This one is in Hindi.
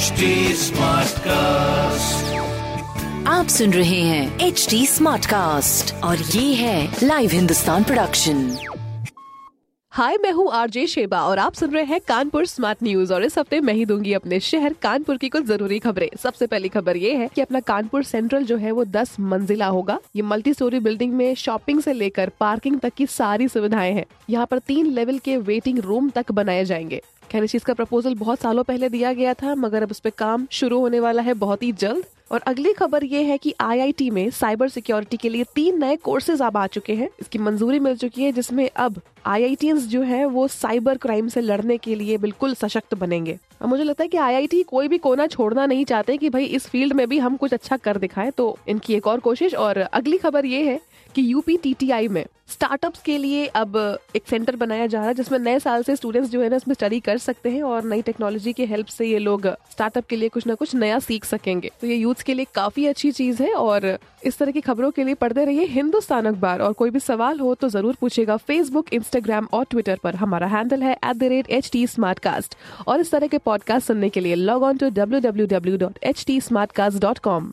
HD Smartcast. आप सुन रहे हैं एच डी स्मार्ट कास्ट और ये है लाइव हिंदुस्तान प्रोडक्शन हाय मैं हूँ आरजे शेबा और आप सुन रहे हैं कानपुर स्मार्ट न्यूज़ और इस हफ़्ते मैं ही दूँगी अपने शहर कानपुर की कुछ ज़रूरी खबरें। सबसे पहली खबर ये है कि अपना कानपुर सेंट्रल जो है वो 10 मंजिला होगा। ये मल्टी स्टोरी बिल्डिंग में शॉपिंग से लेकर पार्किंग तक की सारी सुविधाएँ हैं। यहाँ पर तीन लेवल के वेटिंग रूम तक बनाए जाएँगे। खैर चीज़ का प्रपोजल बहुत सालों पहले दिया गया था, मगर अब उस पर काम शुरू होने वाला है बहुत ही जल्द। और अगली खबर ये है कि आईआईटी में साइबर सिक्योरिटी के लिए तीन नए कोर्सेज अब आ चुके हैं। इसकी मंजूरी मिल चुकी है, जिसमें अब आई जो है, वो साइबर क्राइम से लड़ने के लिए बिल्कुल सशक्त बनेंगे। और मुझे लगता है कि आईआईटी कोई भी कोना छोड़ना नहीं चाहते कि भाई इस फ़ील्ड में भी हम कुछ अच्छा कर दिखाएँ। तो इनकी एक और कोशिश, और अगली खबर ये है कि यूपी में स्टार्टअप्स के लिए अब एक सेंटर बनाया जा रहा है, जिसमें नए साल से स्टूडेंट्स जो है ना इसमें स्टडी कर सकते हैं और नई टेक्नोलॉजी की हेल्प से ये लोग स्टार्टअप के लिए कुछ ना कुछ नया सीख सकेंगे। तो ये यूथ के लिए काफ़ी अच्छी चीज़ है और इस तरह की खबरों के लिए पढ़ते रहिए हिंदुस्तान अखबार। और कोई भी सवाल हो तो ज़रूर पूछेगा फेसबुक इंस्टाग्राम और ट्विटर पर। हमारा हैंडल है एट और इस तरह के पॉडकास्ट सुनने के लिए log on to W W W dot H T Smartcast dot com